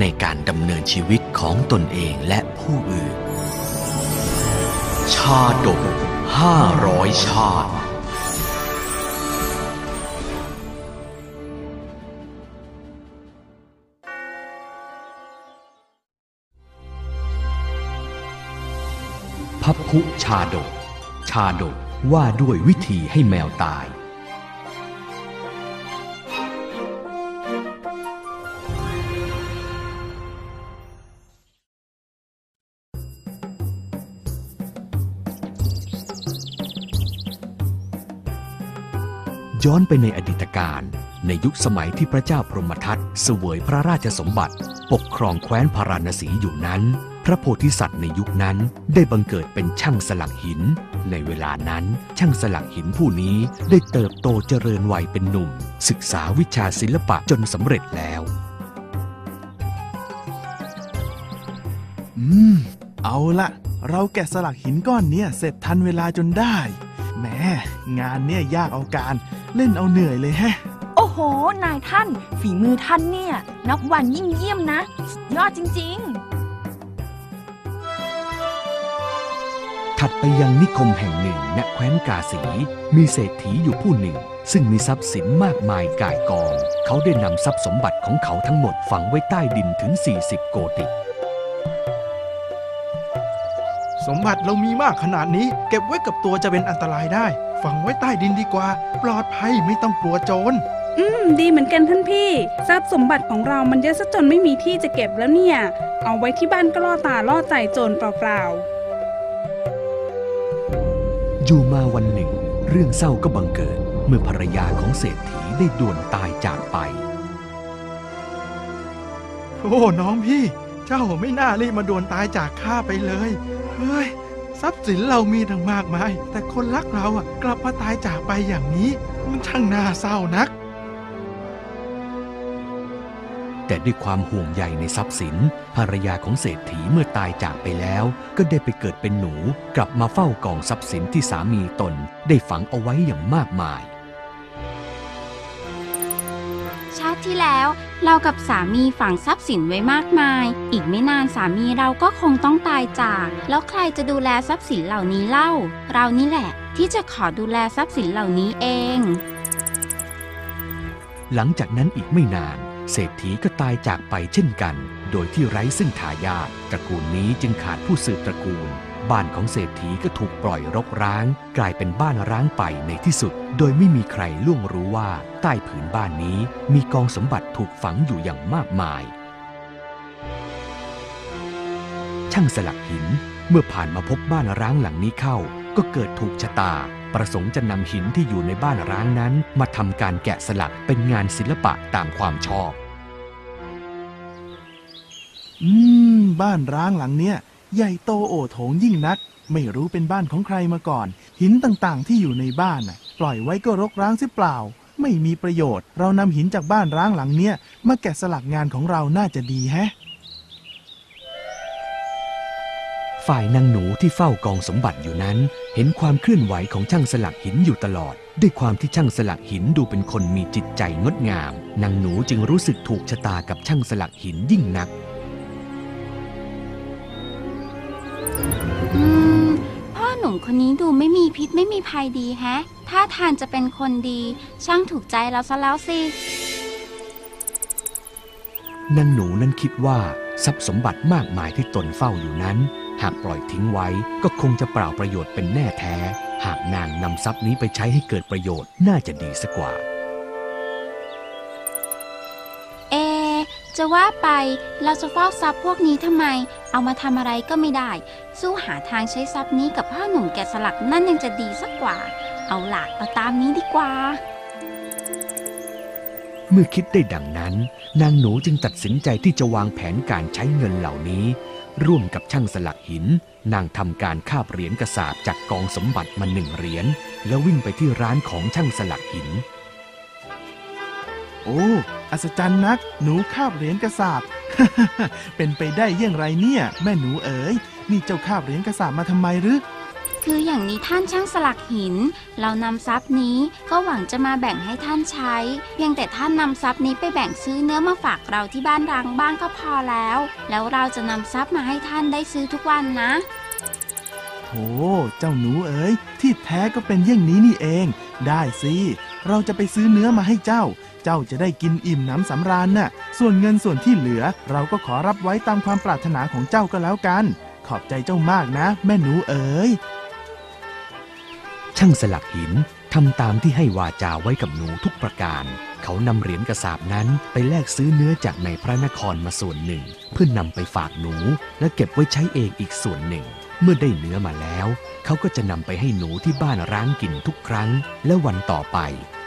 ในการดำเนินชีวิตของตนเองและผู้อื่น ชาดกห้าร้อยชาติพัพพุชาดก ชาดกว่าด้วยวิธีให้แมวตาย ย้อนไปในอดีตการ ในยุคสมัยที่พระเจ้าพรหมทัตเสวยพระราชสมบัติ ปกครองแคว้นพาราณสีอยู่นั้น พระโพธิสัตว์ในยุคนั้นได้บังเกิดเป็นช่างสลักหิน ในเวลานั้นช่างสลักหินผู้นี้ได้เติบโตเจริญวัยเป็นหนุ่ม ศึกษาวิชาศิลปะจนสำเร็จแล้ว อืม เอาละเราแกะสลักหินก้อนเนี้ยเสร็จทันเวลาจนได้แหมงานเนี่ยยากเอาการ เล่นเอาเหนื่อยเลยแฮะ โอ้โห นายท่าน ฝีมือท่านเนี่ย นับวันยิ่งเยี่ยมนะ สุดยอดจริง ถัดไปยังนิคมแห่งหนึ่งณแคว้นกาสี มีเศรษฐีอยู่ผู้หนึ่ง ซึ่งมีทรัพย์สินมากมายก่ายกอง เขาได้นำทรัพย์สมบัติของเขาทั้งหมดฝังไว้ใต้ดินถึง 40 โกติ สมบัติเรามีมากขนาดนี้ เก็บไว้กับตัวจะเป็นอันตรายได้ ฝังไว้ใต้ดินดีกว่า ปลอดภัยไม่ต้องกลัวโจร อืม ดีเหมือนกันท่านพี่ ทรัพย์สมบัติของเรามันเยอะซะจนไม่มีที่จะเก็บแล้วเนี่ย เอาไว้ที่บ้านก็ล่อตาล่อใจโจรเปล่าอยู่มาวันหนึ่ง เรื่องเศร้าก็บังเกิด เมื่อภรรยาของเศรษฐีได้ด่วนตายจากไป โอ้น้องพี่ เจ้าไม่น่ารีบมาด่วนตายจากข้าไปเลย เฮ้ย ทรัพย์สินเรามีทั้งมากมาย แต่คนรักเราอะ กลับมาตายจากไปอย่างนี้ มันช่างน่าเศร้านัก แต่ด้วยความห่วงใยในทรัพย์สิน ภรรยาของเศรษฐีเมื่อตายจากไปแล้ว ก็ได้ไปเกิดเป็นหนู กลับมาเฝ้ากองทรัพย์สินที่สามีตน ได้ฝังเอาไว้อย่างมากมาย ติที่แล้ว เรากับสามีฝังทรัพย์สินไว้มากมาย อีกไม่นานสามีเราก็คงต้องตายจาก แล้วใครจะดูแลทรัพย์สินเหล่านี้เล่า เรานี่แหละ ที่จะขอดูแลทรัพย์สินเหล่านี้เอง หลังจากนั้นอีกไม่นาน เศรษฐีก็ตายจากไปเช่นกัน โดยที่ไร้ซึ่งทายาทตระกูลนี้จึงขาดผู้สืบตระกูล บ้านของเศรษฐีก็ถูกปล่อยรกร้าง กลายเป็นบ้านร้างไปในที่สุด โดยไม่มีใครล่วงรู้ว่าใต้ผืนบ้านนี้มีกองสมบัติถูกฝังอยู่อย่างมากมาย ช่างสลักหินเมื่อผ่านมาพบบ้านร้างหลังนี้เข้า ก็เกิดถูกชะตา ประสงค์จะนำหินที่อยู่ในบ้านร้างนั้น มาทำการแกะสลักเป็นงานศิลปะตามความชอบ อืม บ้านร้างหลังเนี้ย ใหญ่โตโอโถงยิ่งนัก ไม่รู้เป็นบ้านของใครมาก่อน หินต่างๆ ที่อยู่ในบ้านน่ะ ปล่อยไว้ก็รกร้างเสียเปล่า ไม่มีประโยชน์ เรานำหินจากบ้านร้างหลังเนี้ยมาแกะสลักงานของเราน่าจะดีแฮะ ฝ่ายนางหนูที่เฝ้ากองสมบัติอยู่นั้น เห็นความเคลื่อนไหวของช่างสลักหินอยู่ตลอด ด้วยความที่ช่างสลักหินดูเป็นคนมีจิตใจงดงาม นางหนูจึงรู้สึกถูกชะตากับช่างสลักหินยิ่งนัก มคนนี้ดูไม่มีพิษไม่มีภัยดีแฮะ ถ้าทานจะเป็นคนดี ช่างถูกใจเราซะแล้วสิ นางหนูนั้นคิดว่าทรัพย์สมบัติมากมายที่ตนเฝ้าอยู่นั้น หากปล่อยทิ้งไว้ก็คงจะเปล่าประโยชน์เป็นแน่แท้ หากนางนำทรัพย์นี้ไปใช้ให้เกิดประโยชน์น่าจะดีสักกว่า เอ จะว่าไปเราจะเฝ้าทรัพย์พวกนี้ทำไม เอามาทำอะไรก็ไม่ได้ สู้หาทางใช้ทรัพย์นี้กับพ่อหนุ่มแกะสลักนั่นยังจะดีสักกว่า เอาล่ะเอาตามนี้ดีกว่า เมื่อคิดได้ดังนั้น นางหนูจึงตัดสินใจที่จะวางแผนการใช้เงินเหล่านี้ ร่วมกับช่างสลักหิน นางทำการคาบเหรียญกระสาบจากกองสมบัติมาหนึ่งเหรียญแล้ววิ่งไปที่ร้านของช่างสลักหิน โอ้ อัศจรรย์นัก หนูคาบเหรียญกระสาบ เป็นไปได้เยี่ยงไรเนี่ย แม่หนูเอ๋ย นี่เจ้าคาบเหรียญกระสาบมาทำไมหรือ คืออย่างนี้ท่านช่างสลักหิน เรานำทรัพย์นี้ก็หวังจะมาแบ่งให้ท่านใช้ เพียงแต่ท่านนำทรัพย์นี้ไปแบ่งซื้อเนื้อมาฝากเราที่บ้านรังบ้างก็พอแล้ว แล้วเราจะนำทรัพย์มาให้ท่านได้ซื้อทุกวันนะโธ่เจ้าหนูเอ๋ย ที่แท้ก็เป็นเยี่ยงนี้นี่เอง ได้สิ เราจะไปซื้อเนื้อมาให้เจ้า เจ้าจะได้กินอิ่มหน้ำสำราญน่ะ ส่วนเงินส่วนที่เหลือ เราก็ขอรับไว้ตามความปรารถนาของเจ้าก็แล้วกัน ขอบใจเจ้ามากนะ แม่หนูเอ๋ย ช่างสลักหินทำตามที่ให้วาจาไว้กับหนูทุกประการ เขานำเหรียญกระสาบนั้นไปแลกซื้อเนื้อจากในพระนครมาส่วนหนึ่ง เพื่อนนำไปฝากหนู และเก็บไว้ใช้เองอีกส่วนหนึ่ง เมื่อได้เนื้อมาแล้ว เขาก็จะนำไปให้หนูที่บ้านร้างกินทุกครั้ง และวันต่อไป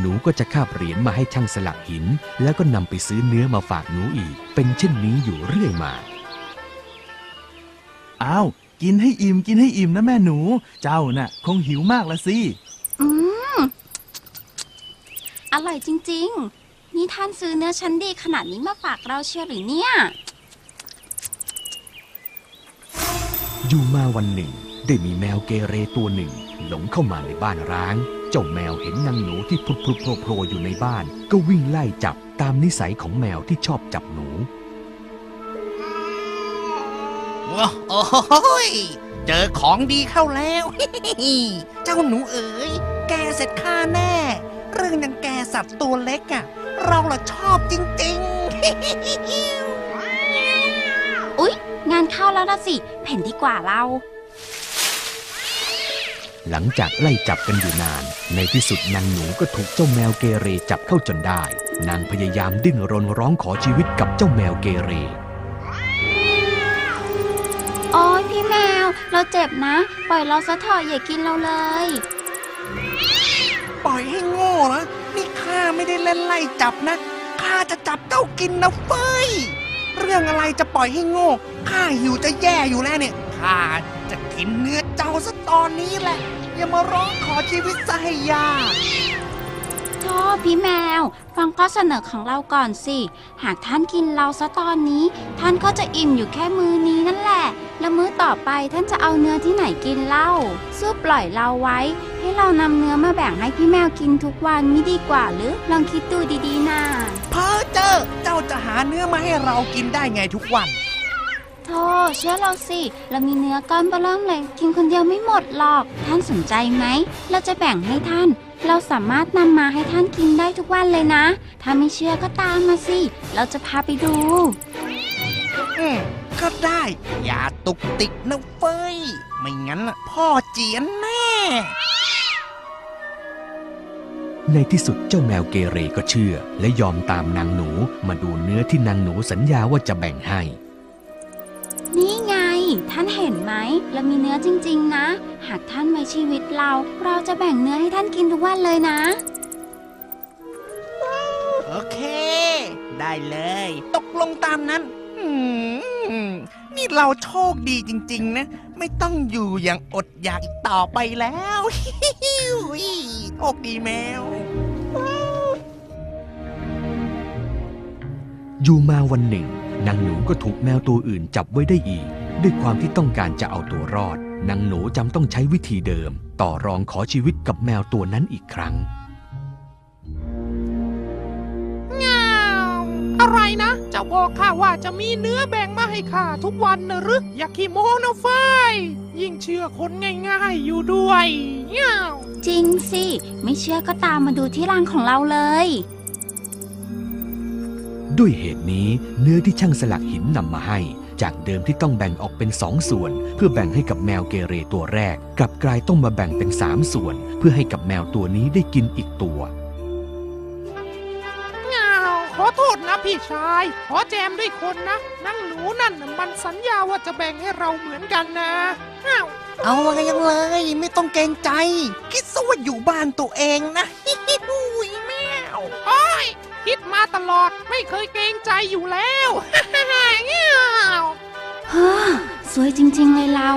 หนูก็จะคาบเหรียญมาให้ช่างสลักหิน แล้วก็นำไปซื้อเนื้อมาฝากหนูอีก เป็นเช่นนี้อยู่เรื่อยมาอ้าวกินให้อิ่มกินให้อิ่มนะแม่หนู เจ้าน่ะ คงหิวมากละสิ อืม อร่อยจริง ๆ นี่ท่านซื้อเนื้อชั้นดีขนาดนี้มาฝากเราเชียวหรือเนี่ย อยู่มาวันหนึ่ง ได้มีแมวเกเรตัวหนึ่ง หลงเข้ามาในบ้านร้าง เจ้าแมวเห็นนางหนูที่พลุดพลุดโผล่โผล่อยู่ในบ้าน ก็วิ่งไล่จับตามนิสัยของแมวที่ชอบจับหนูโอ้โหยเจอของดีเข้าแล้ว เจ้าหนูเอ๋ยแกเสร็จข้าแน่ เรื่องยังแกสัตว์ตัวเล็กอะเราละชอบจริงๆ อุ๊ย งานเข้าแล้วละสิ เพ่นดีกว่าเรา หลังจากไล่จับกันอยู่นาน ในที่สุดนางหนูก็ถูกเจ้าแมวเกเรจับเข้าจนได้ นางพยายามดิ้นรนร้องขอชีวิตกับเจ้าแมวเกเร โอ้ยพี่แมว เราเจ็บนะ ปล่อยเราซะเถอะอย่ากินเราเลย ปล่อยให้โง่นะนี่ข้าไม่ได้เล่นไล่จับนะข้าจะจับเจ้ากินนะเฟ้ยเรื่องอะไรจะปล่อยให้โง่ข้าหิวจะแย่อยู่แล้วเนี่ยข้าจะกินเนื้อเจ้าซะตอนนี้แหละ อย่ามาร้องขอชีวิตซะให้ยากโทษพี่แมว ฟังข้อเสนอของเราก่อนสิ หากท่านกินเราซะตอนนี้ ท่านก็จะอิ่มอยู่แค่มือนี้นั่นแหละ แล้วมื้อต่อไปท่านจะเอาเนื้อที่ไหนกินเล่าสู้ปล่อยเราไว้ ให้เรานำเนื้อมาแบ่งให้พี่แมวกินทุกวันไม่ดีกว่าหรือลองคิดดูดีๆนะ เพอเจอเจ้าจะหาเนื้อมาให้เรากินได้ไงทุกวัน โธ่เชื่อเราสิ เรามีเนื้อก้อนเบอเริ่มเลย กินคนเดียวไม่หมดหรอก ท่านสนใจไหม เราจะแบ่งให้ท่าน เราสามารถนำมาให้ท่านกินได้ทุกวันเลยนะ ถ้าไม่เชื่อก็ตามมาสิ เราจะพาไปดู อืมก็ได้ อย่าตุกติกนะเฟ้ย ไม่งั้นน่ะพ่อเจียนแน่ ในที่สุดเจ้าแมวเกเรก็เชื่อ และยอมตามนางหนูมาดูเนื้อที่นางหนูสัญญาว่าจะแบ่งให้ ห็นไหมเรามีเนื้อจริง ๆ นะ หากท่านไว้ชีวิตเรา เราจะแบ่งเนื้อให้ท่านกินทุกวันเลยนะ โอเค ได้เลย ตกลงตามนั้นอืมนี่เราโชคดีจริง ๆ นะ ไม่ต้องอยู่อย่างอดอยากอีกต่อไปแล้วโชคดีแมว อยู่มาวันหนึ่ง นางหนูก็ถูกแมวตัวอื่นจับไว้ได้อีก ด้วยความที่ต้องการจะเอาตัวรอดนางหนูจำต้องใช้วิธีเดิม ต่อรองขอชีวิตกับแมวตัวนั้นอีกครั้งอะไรนะเจ้าบอกข้าว่าจะมีเนื้อแบ่งมาให้ข้าทุกวันนะหรืออย่าขี้โม้นะเฟยยิ่งเชื่อคนง่ายๆอยู่ด้วยเงี้ยวจริงสิ ไม่เชื่อก็ตามมาดูที่รังของเราเลย ด้วยเหตุนี้เนื้อที่ช่างสลักหินนำมาให้ จากเดิมที่ต้องแบ่งออกเป็นสองส่วน เพื่อแบ่งให้กับแมวเกเรตัวแรก กลับกลายต้องมาแบ่งเป็นสามส่วน เพื่อให้กับแมวตัวนี้ได้กินอีกตัวเงี้ยวขอโทษนะพี่ชาย ขอแจมด้วยคนนะนั่งหนูนั่นน่ะมันสัญญาว่าจะแบ่งให้เราเหมือนกันนะเงี้ยวเอาอะไรยังเลยไม่ต้องเกรงใจ คิดซะว่าอยู่บ้านตัวเองนะแมวโอ้ย คิดมาตลอดไม่เคยเกรงใจอยู่แล้วเงี้ยวเฮ้อสวยจริง ๆ เลยเรา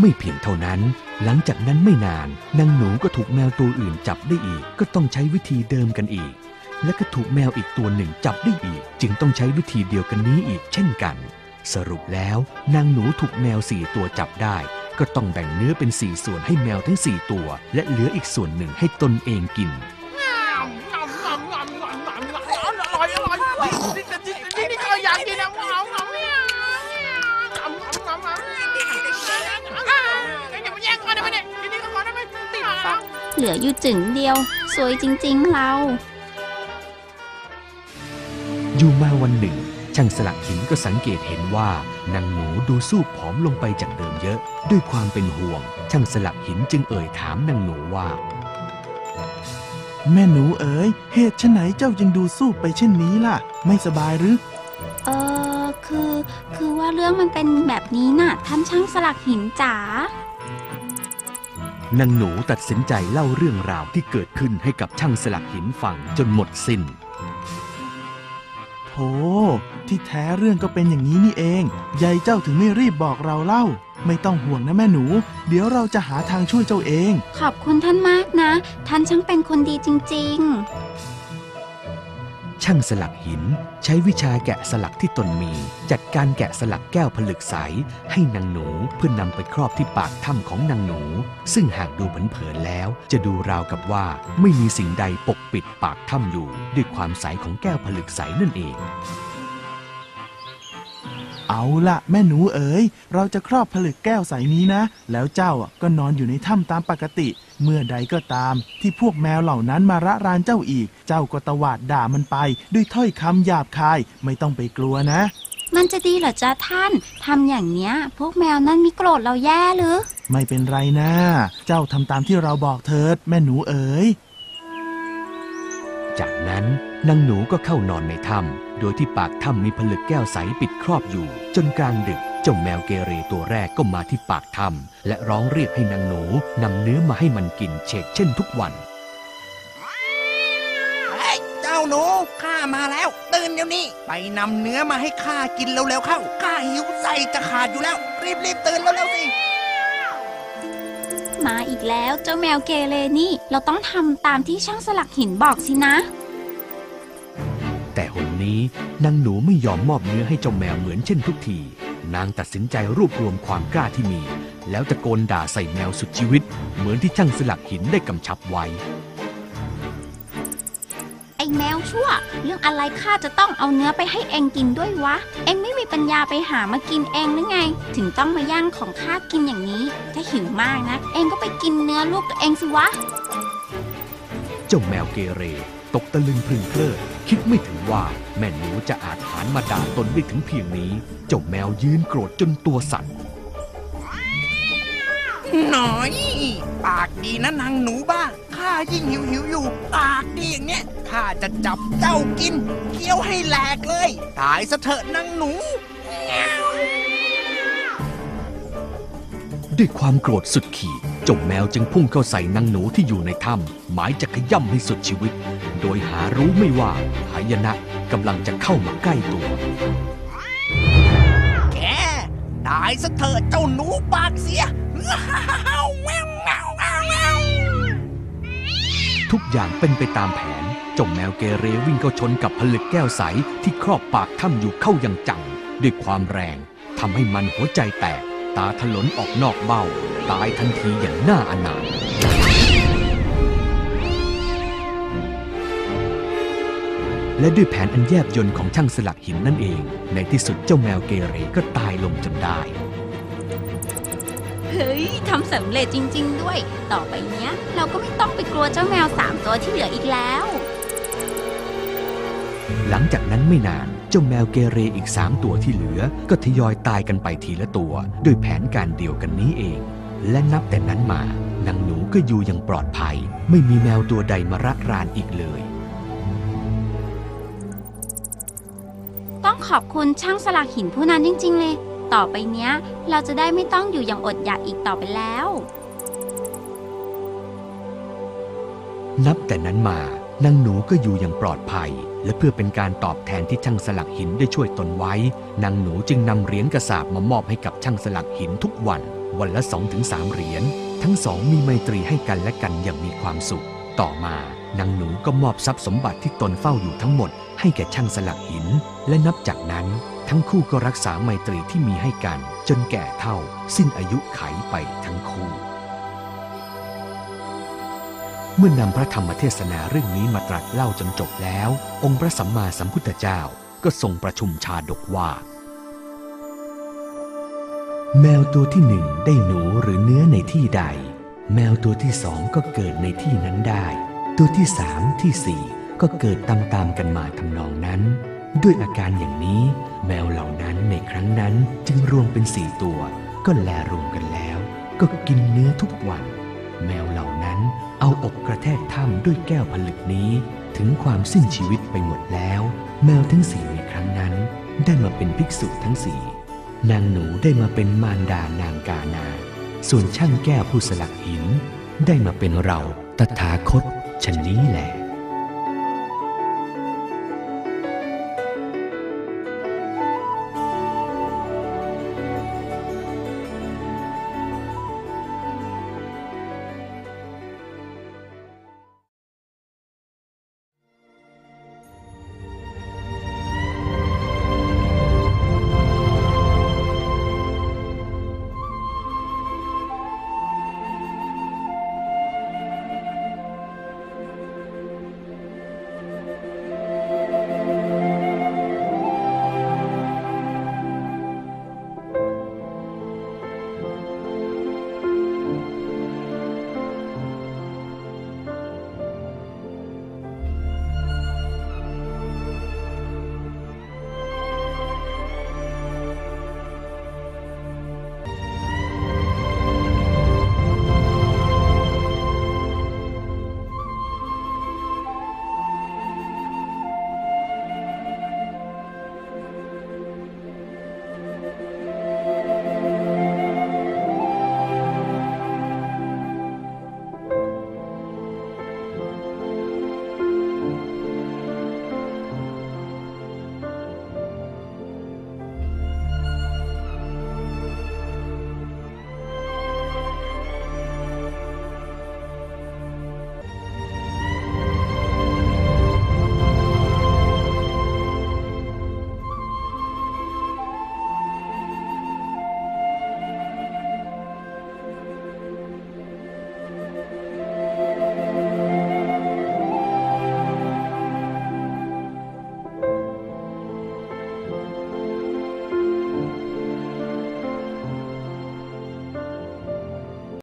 ไม่เพียงเท่านั้น หลังจากนั้นไม่นาน นางหนูก็ถูกแมวตัวอื่นจับได้อีก ก็ต้องใช้วิธีเดิมกันอีก และก็ถูกแมวอีกตัวหนึ่งจับได้อีก จึงต้องใช้วิธีเดียวกันนี้อีกเช่นกัน สรุปแล้ว นางหนูถูกแมวสี่ตัวจับได้ก็ต้องแบ่งเนื้อเป็นสี่ส่วนให้แมวทั้งสี่ตัว และเหลืออีกส่วนหนึ่งให้ตนเองกิน เหลืออยู่จึงเดียว สวยจริง ๆ เรา อยู่มาวันหนึ่ง ช่างสลักหินก็สังเกตเห็นว่านางหนูดูสู้ผอมลงไปจากเดิมเยอะ ด้วยความเป็นห่วง ช่างสลักหินจึงเอ่ยถามนางหนูว่า แม่หนูเอ๋ยเหตุไฉนเจ้ายังดูสู้ไปเช่นนี้ล่ะ ไม่สบายหรือ เออคือ คือว่าเรื่องมันเป็นแบบนี้น่ะ ท่านช่างสลักหินจ๋า นางหนูตัดสินใจเล่าเรื่องราวที่เกิดขึ้นให้กับช่างสลักหินฟังจนหมดสิ้นโธ่ที่แท้เรื่องก็เป็นอย่างนี้นี่เองยายเจ้าถึงไม่รีบบอกเราเล่า ไม่ต้องห่วงนะแม่หนู เดี๋ยวเราจะหาทางช่วยเจ้าเอง ขอบคุณท่านมากนะ ท่านช่างเป็นคนดีจริง ช่างสลักหิน ใช้วิชาแกะสลักที่ตนมี จัดการแกะสลักแก้วผลึกใส ให้นางหนูเพื่อนนำไปครอบที่ปากถ้ำของนางหนู ซึ่งหากดูเผินๆแล้ว จะดูราวกับว่าไม่มีสิ่งใดปกปิดปากถ้ำอยู่ ด้วยความใสของแก้วผลึกใสนั่นเอง เอาละแม่หนูเอ๋ย เราจะครอบผลึกแก้วใสนี้นะ แล้วเจ้าอะก็นอนอยู่ในถ้ำตามปกติ เมื่อใดก็ตาม ที่พวกแมวเหล่านั้นมาระรานเจ้าอีก เจ้าก็ตวาดด่ามันไป ด้วยถ้อยคำหยาบคาย ไม่ต้องไปกลัวนะๆมันจะดีเหรอจ๊ะท่านทำอย่างเนี้ย พวกแมวนั่นมีโกรธเราแย่หรือ ไม่เป็นไรนะ เจ้าทำตามที่เราบอกเถิด แม่หนูเอ๋ย จากนั้นนางหนูก็เข้านอนในถ้ำ โดยที่ปากถ้ำมีผลึกแก้วใสปิดครอบอยู่ จนกลางดึกเจ้าแมวเกเรตัวแรกก็มาที่ปากถ้ำและร้องเรียกให้นางหนูนำเนื้อมาให้มันกินเชกเช่นทุกวัน เฮ้ยเจ้าหนูข้ามาแล้ว ตื่นเดี๋ยวนี้ ไปนำเนื้อมาให้ข้ากินเร็วๆเข้าข้าหิวใจจะขาดอยู่แล้ว รีบๆตื่นเร็วๆสิมาอีกแล้วเจ้าแมวเกเรนี่ เราต้องทำตามที่ช่างสลักหินบอกสินะแต่ห นนี้นางหนูไม่ยอมมอบเนื้อให้เจ้าแมวเหมือนเช่นทุกที นางตัดสินใจรวบรวมความกล้าที่มี แล้วตะโกนด่าใส่แมวสุดชีวิต เหมือนที่ช่างสลักหินได้กำชับไว้ ไอ้แมวชั่ว เรื่องอะไรข้าจะต้องเอาเนื้อไปให้เองกินด้วยวะ เองไม่มีปัญญาไปหามากินเองหรือไง ถึงต้องมาย่างของข้ากินอย่างนี้ ถ้าหิวมากนะ เองก็ไปกินเนื้อลูกตัวเองสิวะ เจ้าแมวเกเร ตกตะลึงพรึงเพลิดคิดไม่ถึงว่าแม่หนูจะอาจหานมาด่าตนได้ถึงเพียงนี้ เจ้าแมวยืนโกรธจนตัวสั่นหน่อย ปากดีนะนางหนูบ้าข้ายิ่งหิวหิวๆอยู่ ปากดีอย่างเนี้ยข้าจะจับเจ้ากินเคี้ยวให้แหลกเลย ตายซะเถอะนางหนูด้วยความโกรธสุดขีดเจ้าแมวจึงพุ่งเข้าใส่นางหนูที่อยู่ในถ้ำหมายจะขย่ำให้สุดชีวิต โดยหารู้ไม่ว่าหายนะกำลังจะเข้ามาใกล้ตัว แกตายซะเถอะเจ้าหนูปากเสีย ทุกอย่างเป็นไปตามแผนเจ้าแมวเกเรวิ่งเข้าชนกับผลึกแก้วใสที่ครอบปากถ้ำอยู่เข้าอย่างจัง ด้วยความแรงทำให้มันหัวใจแตก ตาถลนออกนอกเบ้า ตายทันทีอย่างน่าอนาถ และด้วยแผนอันแยบยลของช่างสลักหินนั่นเอง ในที่สุดเจ้าแมวเกเรก็ตายลงจนได้ เฮ้ยทำสำเร็จจริง ๆ ด้วย ต่อไปเนี้ย เราก็ไม่ต้องไปกลัวเจ้าแมวสามตัวที่เหลืออีกแล้ว หลังจากนั้นไม่นานเจ้าแมวเกเรอีกสามตัวที่เหลือ ก็ทยอยตายกันไปทีละตัว ด้วยแผนการเดียวกันนี้เอง และนับแต่นั้นมานางหนูก็อยู่อย่างปลอดภัย ไม่มีแมวตัวใดมารักรานอีกเลย ต้องขอบคุณช่างสลักหินผู้นั้นจริง ๆ เลย ต่อไปเนี้ย เราจะได้ไม่ต้องอยู่อย่างอดอยากอีกต่อไปแล้ว นับแต่นั้นมานางหนูก็อยู่อย่างปลอดภัย และเพื่อเป็นการตอบแทนที่ช่างสลักหินได้ช่วยตนไว้ นางหนูจึงนำเหรียญกระสาบมามอบให้กับช่างสลักหินทุกวัน วันละ2-3เหรียญ ทั้งสองมีไมตรีให้กันและกันอย่างมีความสุข ต่อมา นางหนูก็มอบทรัพย์สมบัติที่ตนเฝ้าอยู่ทั้งหมด ให้แก่ช่างสลักหิน และนับจากนั้นทั้งคู่ก็รักษาไมตรีที่มีให้กัน จนแก่เท่า สิ้นอายุไขไปทั้งคู่ เมื่อนำพระธรรมเทศนาเรื่องนี้มาตรัสเล่าจนจบแล้ว องค์พระสัมมาสัมพุทธเจ้าก็ทรงประชุมชาดกว่า แมวตัวที่หนึ่งได้หนูหรือเนื้อในที่ใด แมวตัวที่สองก็เกิดในที่นั้นได้ ตัวที่สามที่สี่ก็เกิดตามๆกันมาทำนองนั้น ด้วยอาการอย่างนี้ แมวเหล่านั้นในครั้งนั้นจึงรวมเป็นสี่ตัว ก็แลรวมกันแล้ว ก็กินเนื้อทุกวัน แมวเหล่านั้นเอาอกกระแทกถ้ำด้วยแก้วผลึกนี้ ถึงความสิ้นชีวิตไปหมดแล้ว แมวทั้งสี่ในครั้งนั้น ได้มาเป็นภิกษุทั้งสี่นางหนูได้มาเป็นมารดานางกานา ส่วนช่างแก้วผู้สลักหิน ได้มาเป็นเราตถาคต ชนนี้แหละ